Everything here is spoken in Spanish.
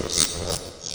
Gracias.